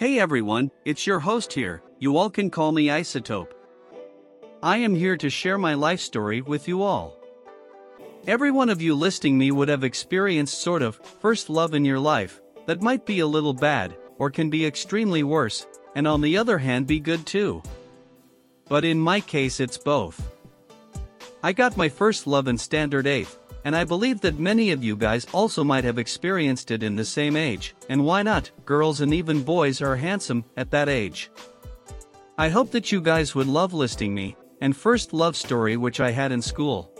Hey everyone, it's your host here, you all can call me Isotope. I am here to share my life story with you all. Every one of you listing me would have experienced sort of first love in your life that might be a little bad or can be extremely worse, and on the other hand be good too. But in my case it's both. I got my first love in standard 8th, and I believe that many of you guys also might have experienced it in the same age, and why not, girls and even boys are handsome at that age. I hope that you guys would love listing me, and first love story which I had in school.